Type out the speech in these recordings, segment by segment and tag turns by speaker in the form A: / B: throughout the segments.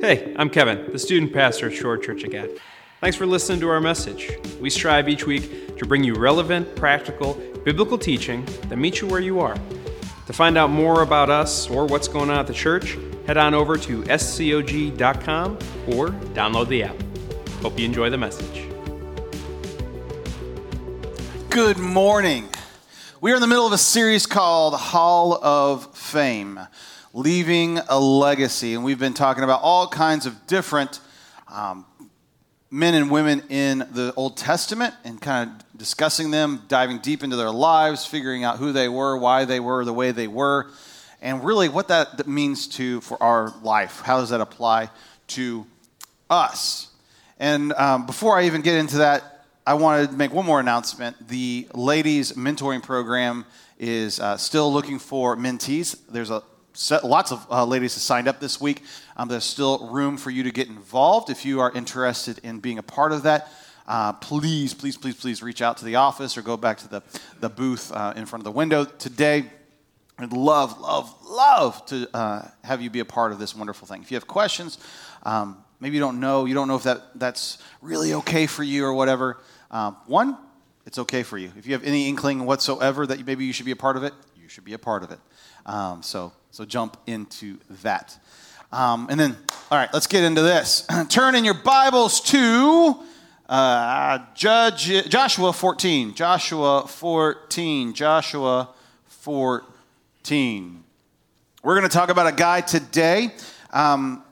A: Hey, I'm Kevin, the student pastor at Shore Church again. Thanks for listening to our message. We strive each week to bring you relevant, practical, biblical teaching that meets you where you are. To find out more about us or what's going on at the church, head on over to scog.com or download the app. Hope you enjoy the message.
B: Good morning. We are in the middle of a series called Hall of Fame Leaving a Legacy. And we've been talking about all kinds of different um, men and women in the Old Testament and kind of discussing them, diving deep into their lives, figuring out who they were, why they were the way they were, and really what that means to for our life. How does that apply to us? And um, before I even get into that, I wanted to make one more announcement. The ladies mentoring program is uh, still looking for mentees. There's a lots of uh, ladies have signed up this week. Um, there's still room for you to get involved if you are interested in being a part of that. Uh, please, please, please, please reach out to the office or go back to the, the booth uh, in front of the window today. I'd love, love, love to uh, have you be a part of this wonderful thing. If you have questions, um, maybe you don't know, you don't know if that, that's really okay for you or whatever. Um, one, it's okay for you. If you have any inkling whatsoever that maybe you should be a part of it, you should be a part of it. Um, so, so jump into that. Um, and then, all right, let's get into this. Turn in your Bibles to uh, Judge Joshua 14. Joshua 14. Joshua 14. We're going to talk about a guy today um,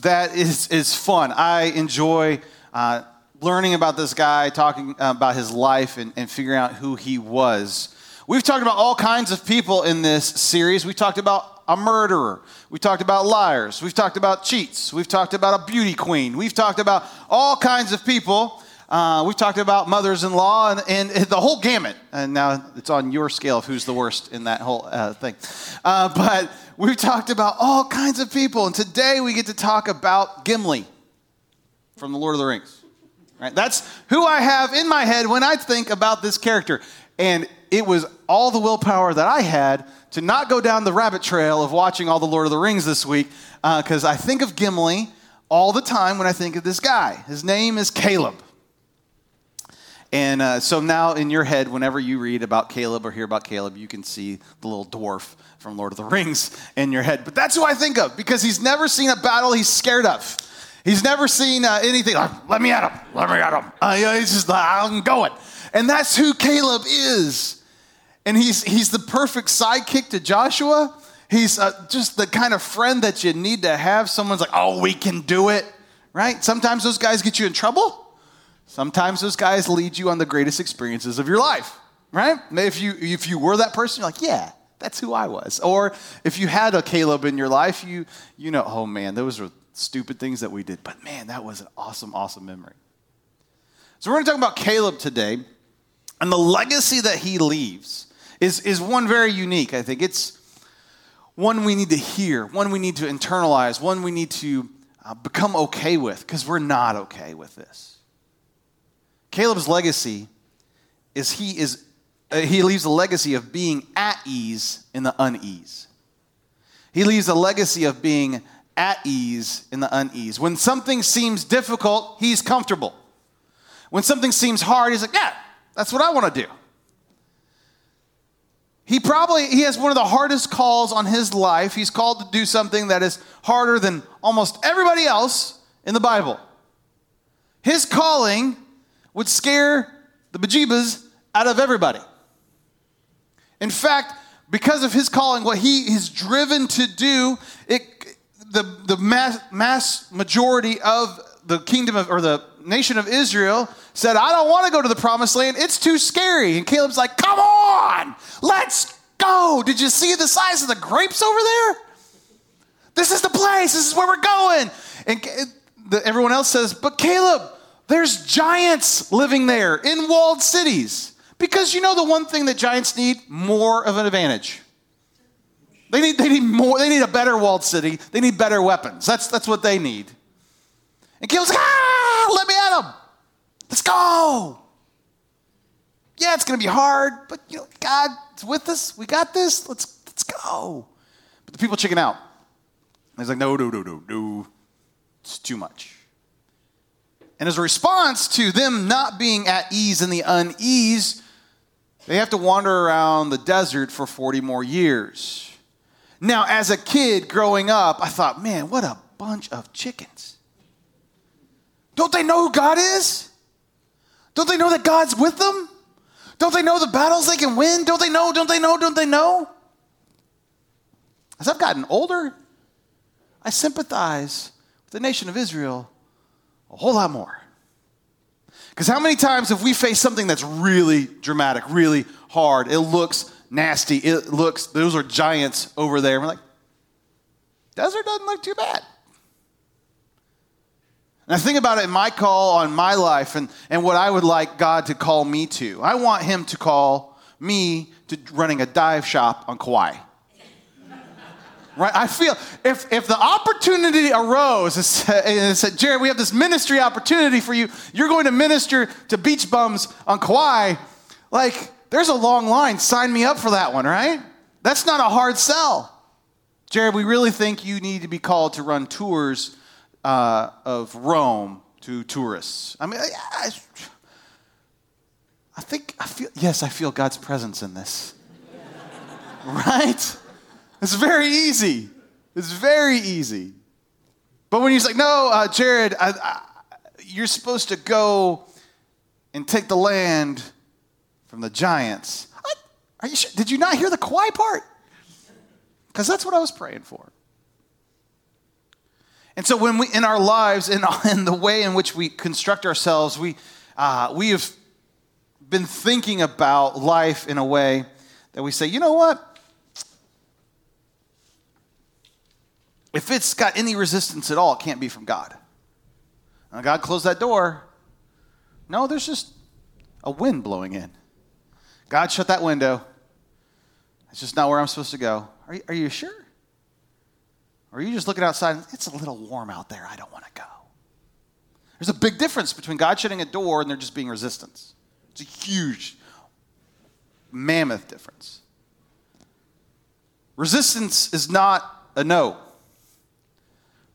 B: that is, is fun. I enjoy uh, learning about this guy, talking about his life, and, and figuring out who he was. We've talked about all kinds of people in this series. We talked about a murderer. We talked about liars. We've talked about cheats. We've talked about a beauty queen. We've talked about all kinds of people. Uh, we've talked about mothers in law and, and, the whole gamut. And now it's on your scale of who's the worst in that whole uh, thing. Uh, but we've talked about all kinds of people. And today we get to talk about Gimli from The Lord of the Rings. Right? That's who I have in my head when I think about this character. And it was all the willpower that I had to not go down the rabbit trail of watching all the Lord of the Rings this week, because uh, I think of Gimli all the time when I think of this guy. His name is Caleb. And uh, so now in your head, whenever you read about Caleb or hear about Caleb, you can see the little dwarf from Lord of the Rings in your head. But that's who I think of because he's never seen a battle he's scared of. He's never seen uh, anything like, let me at him, let me at him. Uh, he's just like, I'm going. And that's who Caleb is. And he's, he's the perfect sidekick to Joshua. He's uh, just the kind of friend that you need to have. Someone's like, oh, we can do it, right? Sometimes those guys get you in trouble. Sometimes those guys lead you on the greatest experiences of your life, right? If you, if you were that person, you're like, yeah, that's who I was. Or if you had a Caleb in your life, you, you know, oh man, those were stupid things that we did. But man, that was an awesome, awesome memory. So we're going to talk about Caleb today. And the legacy that he leaves is, is one very unique, I think. It's one we need to hear, one we need to internalize, one we need to uh, become okay with, because we're not okay with this. Caleb's legacy is he is uh, he leaves a legacy of being at ease in the unease. He leaves a legacy of being at ease in the unease. When something seems difficult, he's comfortable. When something seems hard, he's like, yeah, that's what I want to do. He probably he has one of the hardest calls on his life. He's called to do something that is harder than almost everybody else in the Bible. His calling would scare the bejeebas out of everybody. In fact, because of his calling, what he is driven to do, it, the, the mass, mass majority of the kingdom of, or the nation of Israel said, I don't want to go to the promised land. It's too scary. And Caleb's like, come on, let's go. Did you see the size of the grapes over there? This is the place. This is where we're going. And everyone else says, but Caleb, there's giants living there in walled cities. Because you know the one thing that giants need? More of an advantage. They need, they need more, they need a better walled city. They need better weapons. That's, that's what they need. And Caleb's like, ah, let me at him. Let's go. Yeah, it's going to be hard, but you know, God's with us. We got this. Let's, let's go. But the people chicken out. And he's like, no, no, no, no, no. It's too much. And as a response to them not being at ease in the unease, they have to wander around the desert for 40 more years. Now, as a kid growing up, I thought, man, what a bunch of chickens. Don't they know who God is? Don't they know that God's with them? Don't they know the battles they can win? Don't they know? Don't they know? Don't they know? As I've gotten older, I sympathize with the nation of Israel a whole lot more. Because how many times have we faced something that's really dramatic, really hard? It looks nasty. It looks, those are giants over there. We're like, desert doesn't look too bad. And I think about it in my call on my life and, and what I would like God to call me to. I want Him to call me to running a dive shop on Kauai. Right? I feel if, if the opportunity arose and said, Jared, we have this ministry opportunity for you. You're going to minister to beach bums on Kauai. Like, there's a long line. Sign me up for that one, right? That's not a hard sell. Jared, we really think you need to be called to run tours uh, of Rome to tourists. I mean, I, I think, I feel, yes, I feel God's presence in this. right? It's very easy. It's very easy. But when he's like, no, uh, Jared, I, I, you're supposed to go and take the land from the giants. Are you sure? Did you not hear the Kauai part? Because that's what I was praying for. And so, when we, in our lives, in, in the way in which we construct ourselves, we, uh, we have been thinking about life in a way that we say, you know what? If it's got any resistance at all, it can't be from God. Now, God closed that door. No, there's just a wind blowing in. God shut that window. It's just not where I'm supposed to go. Are are you sure? Or you just looking outside and it's a little warm out there. I don't want to go. There's a big difference between God shutting a door and there just being resistance. It's a huge, mammoth difference. Resistance is not a no.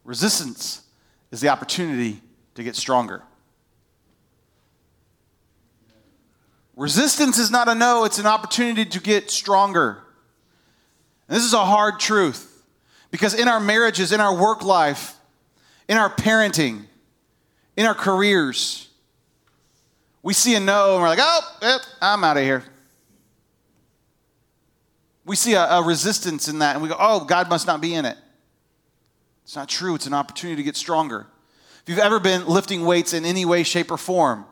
B: Resistance is the opportunity to get stronger. Resistance is not a no, it's an opportunity to get stronger. And this is a hard truth because in our marriages, in our work life, in our parenting, in our careers, we see a no and we're like, oh, yep, I'm out of here. We see a, a resistance in that and we go, oh, God must not be in it. It's not true. It's an opportunity to get stronger. If you've ever been lifting weights in any way, shape, or form,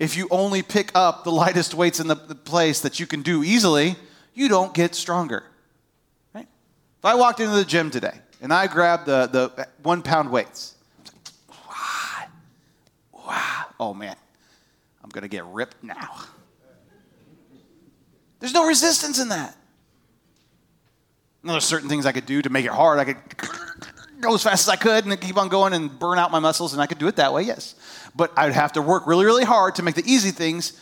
B: if you only pick up the lightest weights in the, the place that you can do easily, you don't get stronger. If I walked into the gym today and I grabbed the, the one pound weights, wow, oh man, I'm going to get ripped now. There's no resistance in that. Now, there's certain things I could do to make it hard. I could go as fast as I could and keep on going and burn out my muscles, and I could do it that way, yes. But I'd have to work really, really hard to make the easy things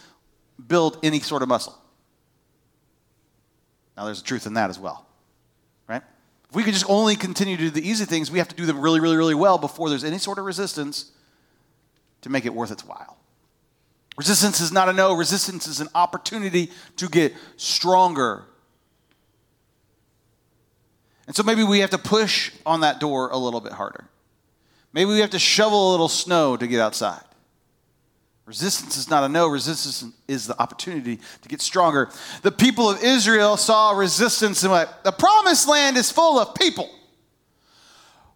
B: build any sort of muscle. Now, there's a truth in that as well? If we could just only continue to do the easy things, we have to do them really, really, really well before there's any sort of resistance to make it worth its while. Resistance is not a no, resistance is an opportunity to get stronger and so maybe we have to push on that door a little bit harder. Maybe we have to shovel a little snow to get outside. Resistance is not a no, resistance is the opportunity to get stronger. The people of Israel saw resistance and went, The promised land is full of people.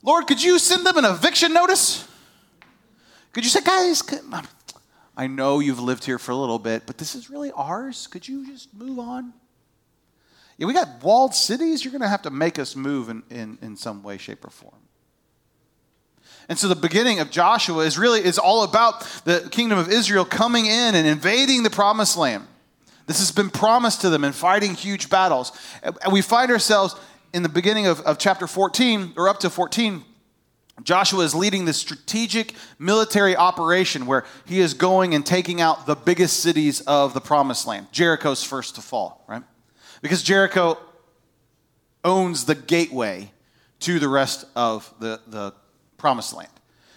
B: Lord, could you send them an eviction notice? Could you say, guys, I know you've lived here for a little bit, but this is really ours. Could you just move on? Yeah, we got walled cities. You're going to have to make us move in, in, in some way, shape, or form. And so the beginning of Joshua is really is all about the kingdom of Israel coming in and invading the promised land. This has been promised to them and fighting huge battles. And we find ourselves in the beginning of, of chapter 14, or up to 14. Joshua is leading this strategic military operation where he is going and taking out the biggest cities of the promised land. Jericho's first to fall, right? Because Jericho owns the gateway to the rest of the, the promised land.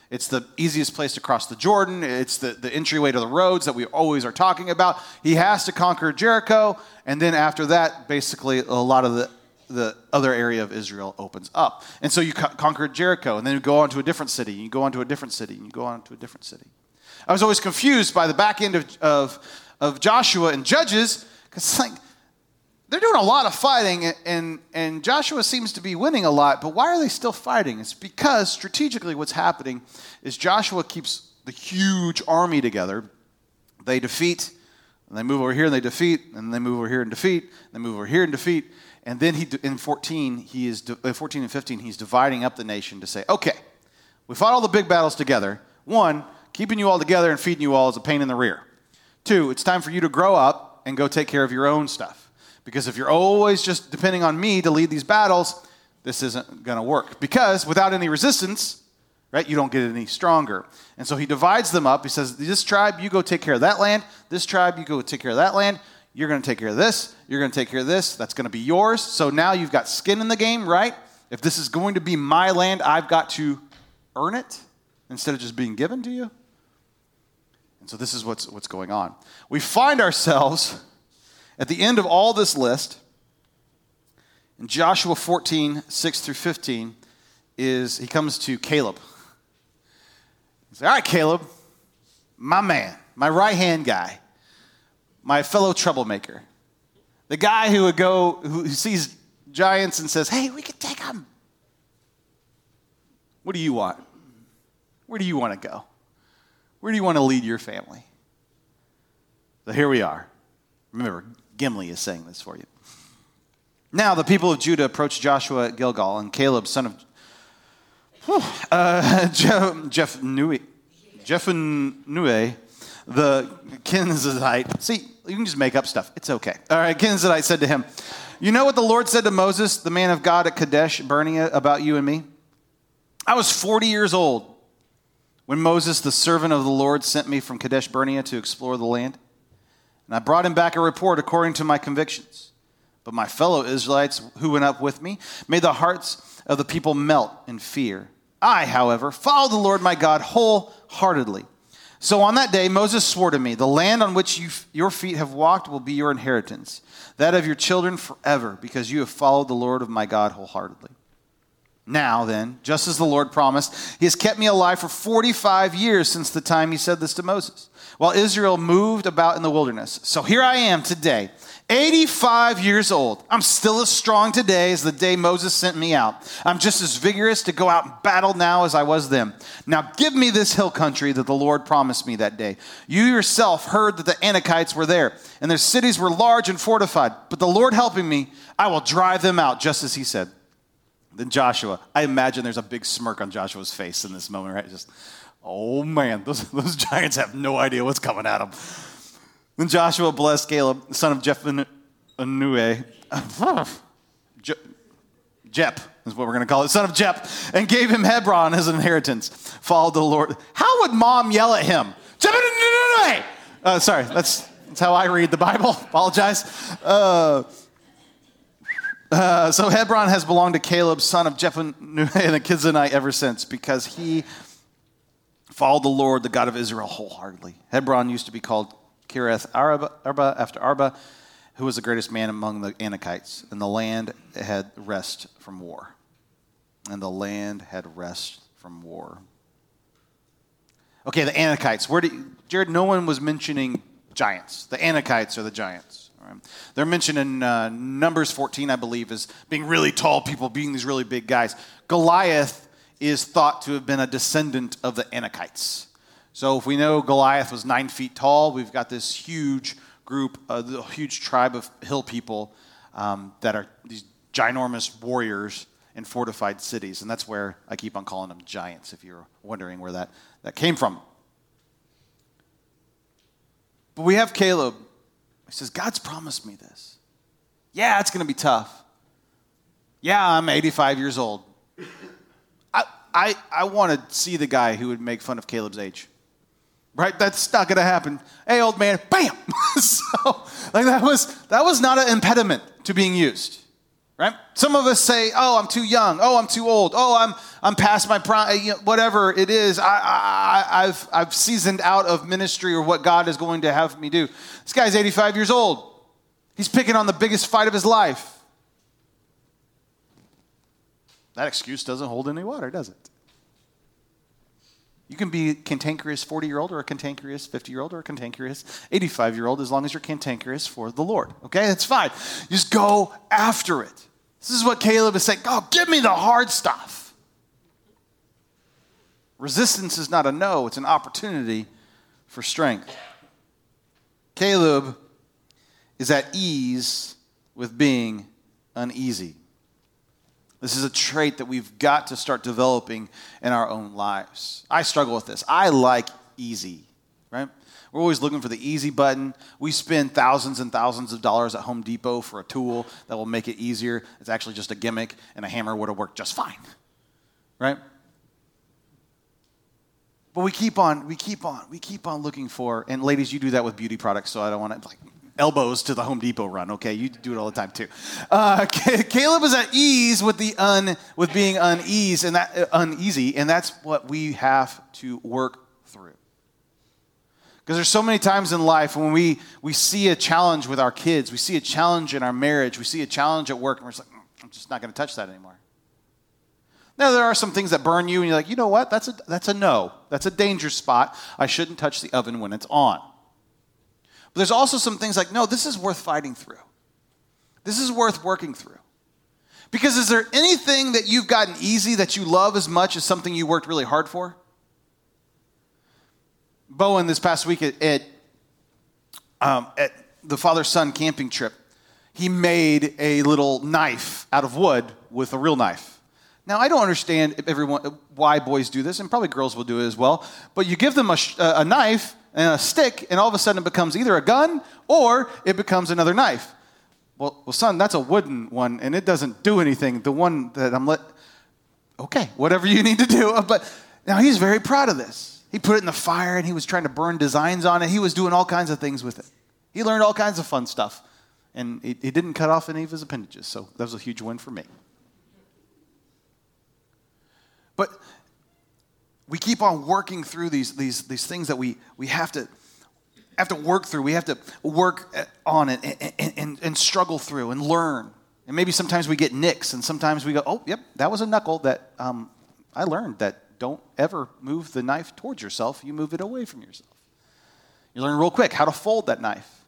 B: It's the easiest place to cross the Jordan. It's the, the entryway to the roads that we always are talking about. He has to conquer Jericho. And then after that, basically, a lot of the, the other area of Israel opens up. And so you co- conquer Jericho, and then you go on to a different city, and you go on to a different city, and you go on to a different city. I was always confused by the back end of, of, of Joshua and Judges, because it's like, they're doing a lot of fighting, and, and Joshua seems to be winning a lot, but why are they still fighting? It's because strategically what's happening is Joshua keeps the huge army together. They defeat, and they move over here and they defeat, and they move over here and defeat, and they move over here and defeat. And then he, in 14, he is, uh, 14 and 15, he's dividing up the nation to say, okay, we fought all the big battles together. One, keeping you all together and feeding you all is a pain in the rear. Two, it's time for you to grow up and go take care of your own stuff. Because if you're always just depending on me to lead these battles, this isn't going to work. Because without any resistance, right, you don't get any stronger. And so he divides them up. He says, This tribe, you go take care of that land. This tribe, you go take care of that land. You're going to take care of this. You're going to take care of this. That's going to be yours. So now you've got skin in the game, right? If this is going to be my land, I've got to earn it instead of just being given to you. And so this is what's, what's going on. We find ourselves at the end of all this list, in Joshua 14, 6 through 15, is he comes to Caleb. He's like, all right, Caleb, my man, my right hand guy, my fellow troublemaker, the guy who would go, who sees giants and says, hey, we could take them. What do you want? Where do you want to go? Where do you want to lead your family? So here we are. Remember, Gimli is saying this for you. Now the people of Judah approached Joshua at Gilgal, and Caleb, son of uh, Jeff Nui, the Kenizzite. See, you can just make up stuff. It's okay. All right, Kenizzite said to him, "You know what the Lord said to Moses, the man of God at Kadesh Barnea, about you and me? I was 40 years old when Moses, the servant of the Lord, sent me from Kadesh Barnea to explore the land." And I brought him back a report according to my convictions. But my fellow Israelites who went up with me made the hearts of the people melt in fear. I, however, followed the Lord my God wholeheartedly. So on that day, Moses swore to me, The land on which you, your feet have walked will be your inheritance, that of your children forever, because you have followed the Lord of my God wholeheartedly. Now, then, just as the Lord promised, He has kept me alive for 45 years since the time He said this to Moses while Israel moved about in the wilderness. So here I am today, 85 years old. I'm still as strong today as the day Moses sent me out. I'm just as vigorous to go out and battle now as I was then. Now give me this hill country that the Lord promised me that day. You yourself heard that the Anakites were there, and their cities were large and fortified. But the Lord helping me, I will drive them out, just as he said. Then Joshua, I imagine there's a big smirk on Joshua's face in this moment, right? Just, Oh man, those, those giants have no idea what's coming at them. Then Joshua blessed Caleb, son of Jephunneh, Je, Jep is what we're going to call it, son of Jep, and gave him Hebron as an inheritance. Followed the Lord. How would mom yell at him? Uh, sorry, that's, that's how I read the Bible. Apologize. Uh, uh, so Hebron has belonged to Caleb, son of Jephunneh and the Kenizzite ever since, because he followed the Lord, the God of Israel, wholeheartedly. Hebron used to be called Kiriath Arba after Arba, who was the greatest man among the Anakites. And the land had rest from war. And the land had rest from war. Okay, the Anakites. Where Jared? No one was mentioning giants. The Anakites are the giants. They're mentioned in uh, Numbers 14, I believe, as being really tall people, being these really big guys. Goliath is thought to have been a descendant of the Anakites. So if we know Goliath was nine feet tall, we've got this huge group, a uh, huge tribe of hill people um, that are these ginormous warriors in fortified cities. And that's where I keep on calling them giants, if you're wondering where that, that came from. But we have Caleb. He says, God's promised me this. Yeah, it's going to be tough. Yeah, I'm 85 years old. I, I want to see the guy who would make fun of Caleb's age. Right? That's not going to happen. Hey, old man, bam! so, like that was, that was not an impediment to being used. right? Some of us say, "Oh, I'm too young. Oh, I'm too old. Oh, I'm I'm past my prime. Uh, you know, whatever it is, I, I, I've I've seasoned out of ministry or what God is going to have me do." This guy's 85 years old. He's picking on the biggest fight of his life. That excuse doesn't hold any water, does it? You can be a cantankerous 40 year old or a cantankerous 50 year old or a cantankerous 85 year old as long as you're cantankerous for the Lord. Okay? That's fine. Just go after it. This is what Caleb is saying. Oh, give me the hard stuff. Resistance is not a no, it's an opportunity for strength. Caleb is at ease with being uneasy. This is a trait that we've got to start developing in our own lives. I struggle with this. I like easy, right? We're always looking for the easy button. We spend thousands and thousands of dollars at Home Depot for a tool that will make it easier. It's actually just a gimmick, and a hammer would have worked just fine, right? But we keep on, we keep on, we keep on looking for, and ladies, you do that with beauty products, so I don't want to like elbows to the Home Depot run. Okay, you do it all the time too. Uh, Caleb is at ease with the un with being unease and that uh, uneasy, and that's what we have to work through. Because there's so many times in life when we we see a challenge with our kids, we see a challenge in our marriage, we see a challenge at work, and we're just like, mm, I'm just not going to touch that anymore. Now there are some things that burn you, and you're like, you know what? That's a that's a no. That's a danger spot. I shouldn't touch the oven when it's on. But there's also some things like, no, this is worth fighting through. This is worth working through. Because is there anything that you've gotten easy that you love as much as something you worked really hard for? Bowen, this past week at, at, um, at the father son camping trip, he made a little knife out of wood with a real knife. Now, I don't understand everyone, why boys do this, and probably girls will do it as well, but you give them a, a knife and a stick, and all of a sudden it becomes either a gun or it becomes another knife. Well, well, son, that's a wooden one, and it doesn't do anything. The one that I'm let, okay, whatever you need to do. Uh, but now he's very proud of this. He put it in the fire, and he was trying to burn designs on it. He was doing all kinds of things with it. He learned all kinds of fun stuff, and he, he didn't cut off any of his appendages. So that was a huge win for me. But we keep on working through these, these, these things that we, we have to have to work through. We have to work on it and, and, and, and, struggle through and learn. And maybe sometimes we get nicks, and sometimes we go, oh, yep, that was a knuckle that um, I learned that don't ever move the knife towards yourself, you move it away from yourself. You learn real quick how to fold that knife,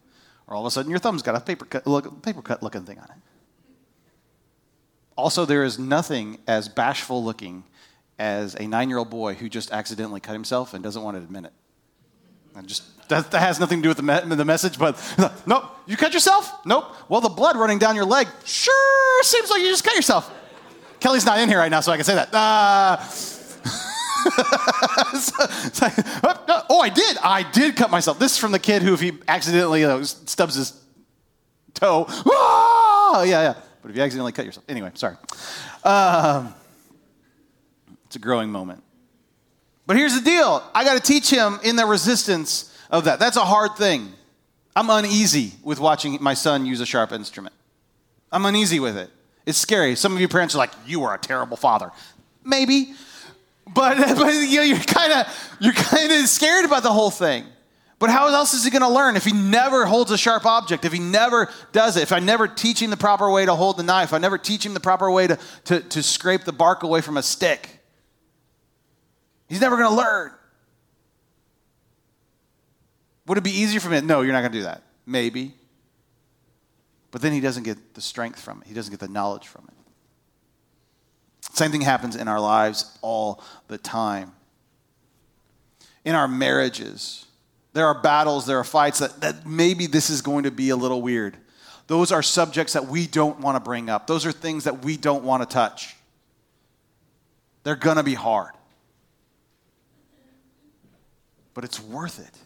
B: or all of a sudden your thumb's got a paper cut, look, paper cut looking thing on it. Also, there is nothing as bashful looking as a nine year old boy who just accidentally cut himself and doesn't want to admit it. And just that, that, has nothing to do with the, me- the message, but nope, you cut yourself? Nope. Well, the blood running down your leg sure seems like you just cut yourself. Kelly's not in here right now, so I can say that. Uh, oh, I did. I did cut myself. This is from the kid who, if he accidentally you know, stubs his toe, oh, yeah, yeah. But if you accidentally cut yourself, anyway, sorry. Um, it's a growing moment. But here's the deal I got to teach him in the resistance of that. That's a hard thing. I'm uneasy with watching my son use a sharp instrument. I'm uneasy with it. It's scary. Some of you parents are like, "You are a terrible father." Maybe, but, but you know, you're kind of you're kind of scared about the whole thing. But how else is he going to learn if he never holds a sharp object, if he never does it, if I never teach him the proper way to hold the knife, If I never teach him the proper way to, to, to scrape the bark away from a stick? He's never going to learn. Would it be easier for him? No, you're not going to do that. Maybe. But then he doesn't get the strength from it, he doesn't get the knowledge from it. Same thing happens in our lives all the time. In our marriages, there are battles, there are fights that, that maybe this is going to be a little weird. Those are subjects that we don't want to bring up. Those are things that we don't want to touch. They're going to be hard but it's worth it.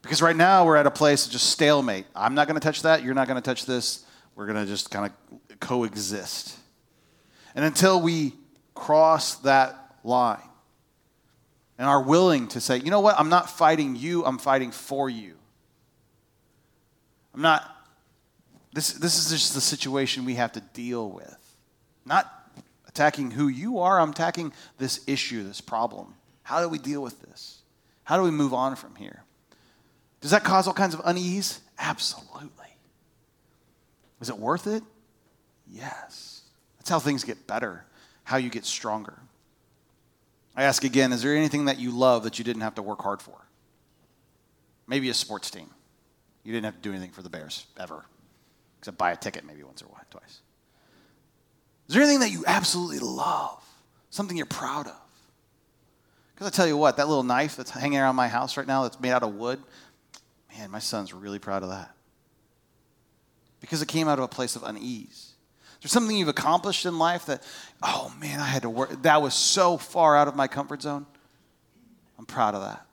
B: Because right now we're at a place of just stalemate. I'm not going to touch that. You're not going to touch this. We're going to just kind of coexist. And until we cross that line and are willing to say, you know what, I'm not fighting you, I'm fighting for you. I'm not This, this is just the situation we have to deal with. Not attacking who you are, I'm attacking this issue, this problem. How do we deal with this? How do we move on from here? Does that cause all kinds of unease? Absolutely. Is it worth it? Yes. That's how things get better, how you get stronger. I ask again is there anything that you love that you didn't have to work hard for? Maybe a sports team. You didn't have to do anything for the Bears ever, except buy a ticket maybe once or twice. Is there anything that you absolutely love? Something you're proud of? Because I tell you what, that little knife that's hanging around my house right now that's made out of wood, man, my son's really proud of that. Because it came out of a place of unease. There's something you've accomplished in life that, oh man, I had to work. That was so far out of my comfort zone. I'm proud of that.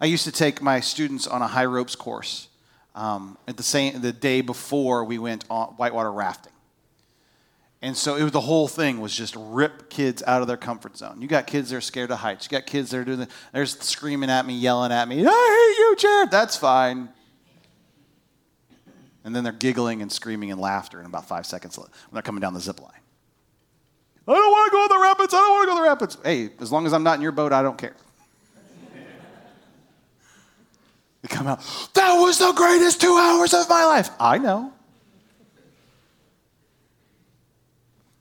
B: I used to take my students on a high ropes course um, at the same the day before we went on whitewater rafting. And so it was the whole thing was just rip kids out of their comfort zone. You got kids that are scared of heights. You got kids that are doing the, they're screaming at me, yelling at me. I hate you, Jared. That's fine. And then they're giggling and screaming and laughter in about five seconds when they're coming down the zip line. I don't want to go in the rapids. I don't want to go in the rapids. Hey, as long as I'm not in your boat, I don't care. They come out, that was the greatest two hours of my life. I know.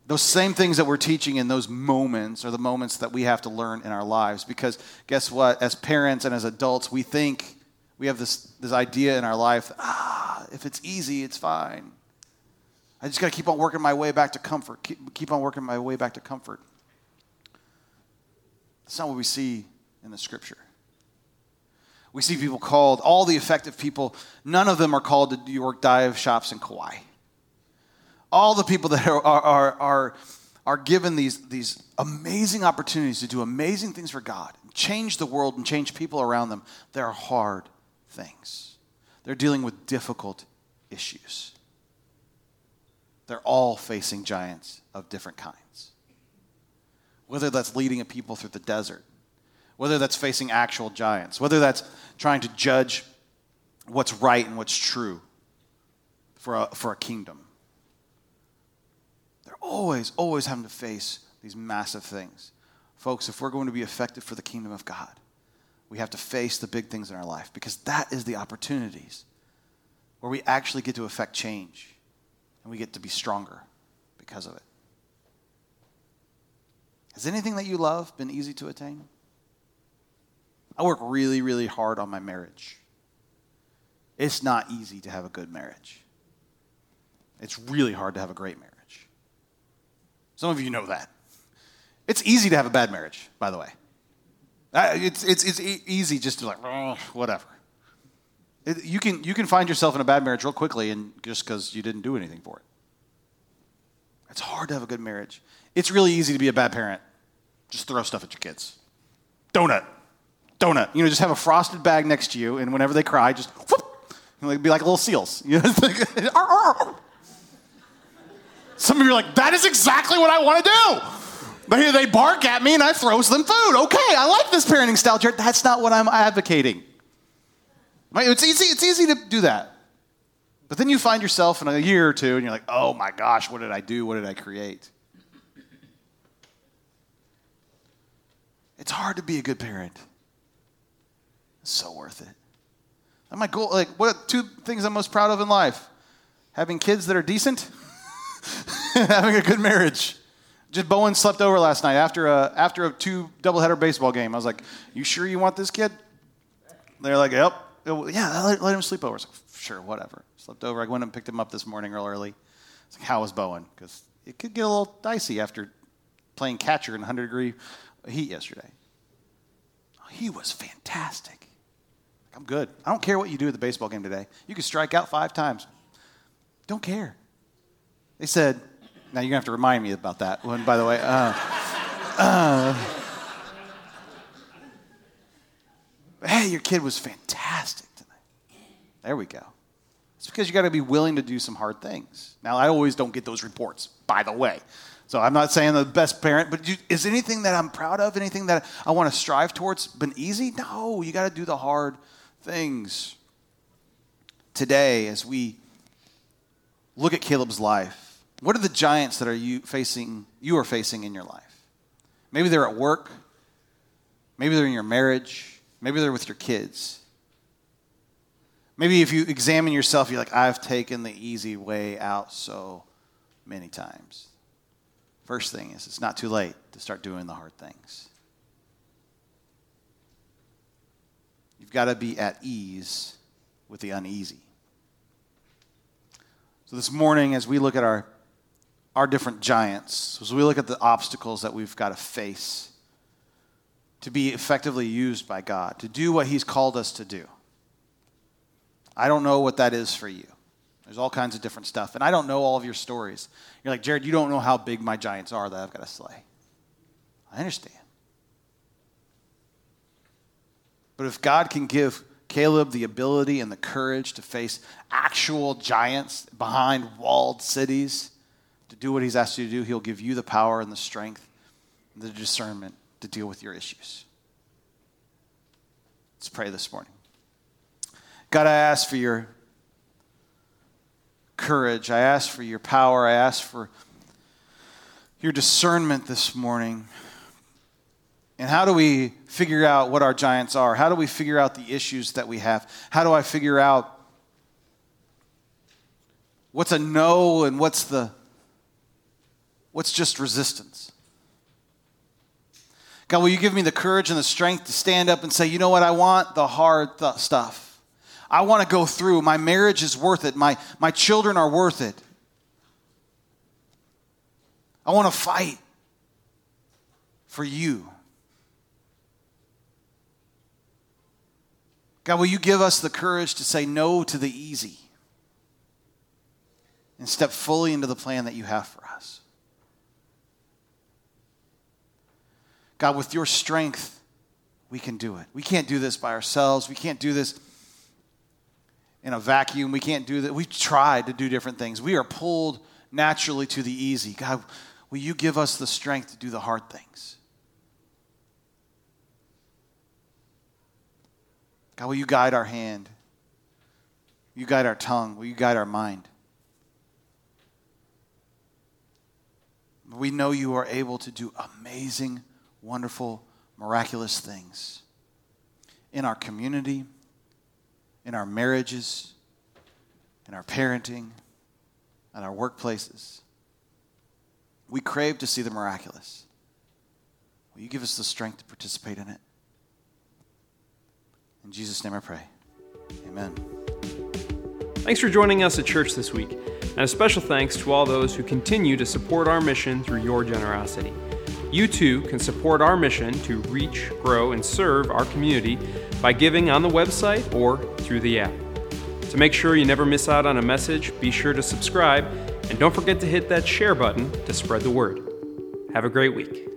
B: Those same things that we're teaching in those moments are the moments that we have to learn in our lives. Because guess what? As parents and as adults, we think we have this, this idea in our life ah, if it's easy, it's fine. I just got to keep on working my way back to comfort. Keep, keep on working my way back to comfort. That's not what we see in the scripture. We see people called, all the effective people, none of them are called to New York dive shops in Kauai. All the people that are, are, are, are given these, these amazing opportunities to do amazing things for God, change the world and change people around them, they're hard things. They're dealing with difficult issues. They're all facing giants of different kinds. Whether that's leading a people through the desert, whether that's facing actual giants, whether that's trying to judge what's right and what's true for a, for a kingdom. Always, always having to face these massive things. Folks, if we're going to be effective for the kingdom of God, we have to face the big things in our life because that is the opportunities where we actually get to affect change and we get to be stronger because of it. Has anything that you love been easy to attain? I work really, really hard on my marriage. It's not easy to have a good marriage. It's really hard to have a great marriage. Some of you know that. It's easy to have a bad marriage, by the way. It's, it's, it's easy just to like, oh, whatever. It, you, can, you can find yourself in a bad marriage real quickly and just because you didn't do anything for it. It's hard to have a good marriage. It's really easy to be a bad parent. Just throw stuff at your kids. Donut donut. You know, just have a frosted bag next to you, and whenever they cry, just whoop, be like little seals. You know? Some of you are like, that is exactly what I want to do. But they bark at me and I throw them food. Okay, I like this parenting style, Jared. That's not what I'm advocating. Right? It's easy, it's easy to do that. But then you find yourself in a year or two and you're like, oh my gosh, what did I do? What did I create? It's hard to be a good parent. It's so worth it. My goal, like, what two things I'm most proud of in life? Having kids that are decent, having a good marriage. Just Bowen slept over last night after a after a two doubleheader baseball game. I was like, "You sure you want this kid?" They're like, "Yep." Yeah, let, let him sleep over. I was like, "Sure, whatever." Slept over. I went and picked him up this morning real early. It's like, "How was Bowen?" Because it could get a little dicey after playing catcher in 100 degree heat yesterday. He was fantastic. I'm good. I don't care what you do at the baseball game today. You can strike out five times. Don't care. They said, now you're to have to remind me about that one, by the way. Uh, uh, hey, your kid was fantastic tonight. There we go. It's because you got to be willing to do some hard things. Now, I always don't get those reports, by the way. So I'm not saying the best parent, but is anything that I'm proud of, anything that I want to strive towards, been easy? No, you got to do the hard things today as we look at Caleb's life, what are the giants that are you facing you are facing in your life? Maybe they're at work, maybe they're in your marriage, maybe they're with your kids. Maybe if you examine yourself, you're like, I've taken the easy way out so many times. First thing is, it's not too late to start doing the hard things. You've got to be at ease with the uneasy. So this morning, as we look at our, our different giants, as we look at the obstacles that we've got to face to be effectively used by God, to do what He's called us to do. I don't know what that is for you. There's all kinds of different stuff. And I don't know all of your stories. You're like, Jared, you don't know how big my giants are that I've got to slay. I understand. But if God can give Caleb the ability and the courage to face actual giants behind walled cities, to do what he's asked you to do, he'll give you the power and the strength and the discernment to deal with your issues. Let's pray this morning. God, I ask for your courage. I ask for your power. I ask for your discernment this morning. And how do we figure out what our giants are? How do we figure out the issues that we have? How do I figure out what's a no and what's the what's just resistance? God, will you give me the courage and the strength to stand up and say, you know what, I want the hard th- stuff. I want to go through. My marriage is worth it. My, my children are worth it. I want to fight for you. God, will you give us the courage to say no to the easy and step fully into the plan that you have for us? God, with your strength, we can do it. We can't do this by ourselves. We can't do this in a vacuum. We can't do that. We've tried to do different things. We are pulled naturally to the easy. God, will you give us the strength to do the hard things? God, will you guide our hand? You guide our tongue? Will you guide our mind? We know you are able to do amazing, wonderful, miraculous things in our community in our marriages, in our parenting, in our workplaces. We crave to see the miraculous. Will you give us the strength to participate in it? In Jesus' name I pray. Amen.
A: Thanks for joining us at church this week, and a special thanks to all those who continue to support our mission through your generosity. You too can support our mission to reach, grow, and serve our community by giving on the website or through the app. To make sure you never miss out on a message, be sure to subscribe and don't forget to hit that share button to spread the word. Have a great week.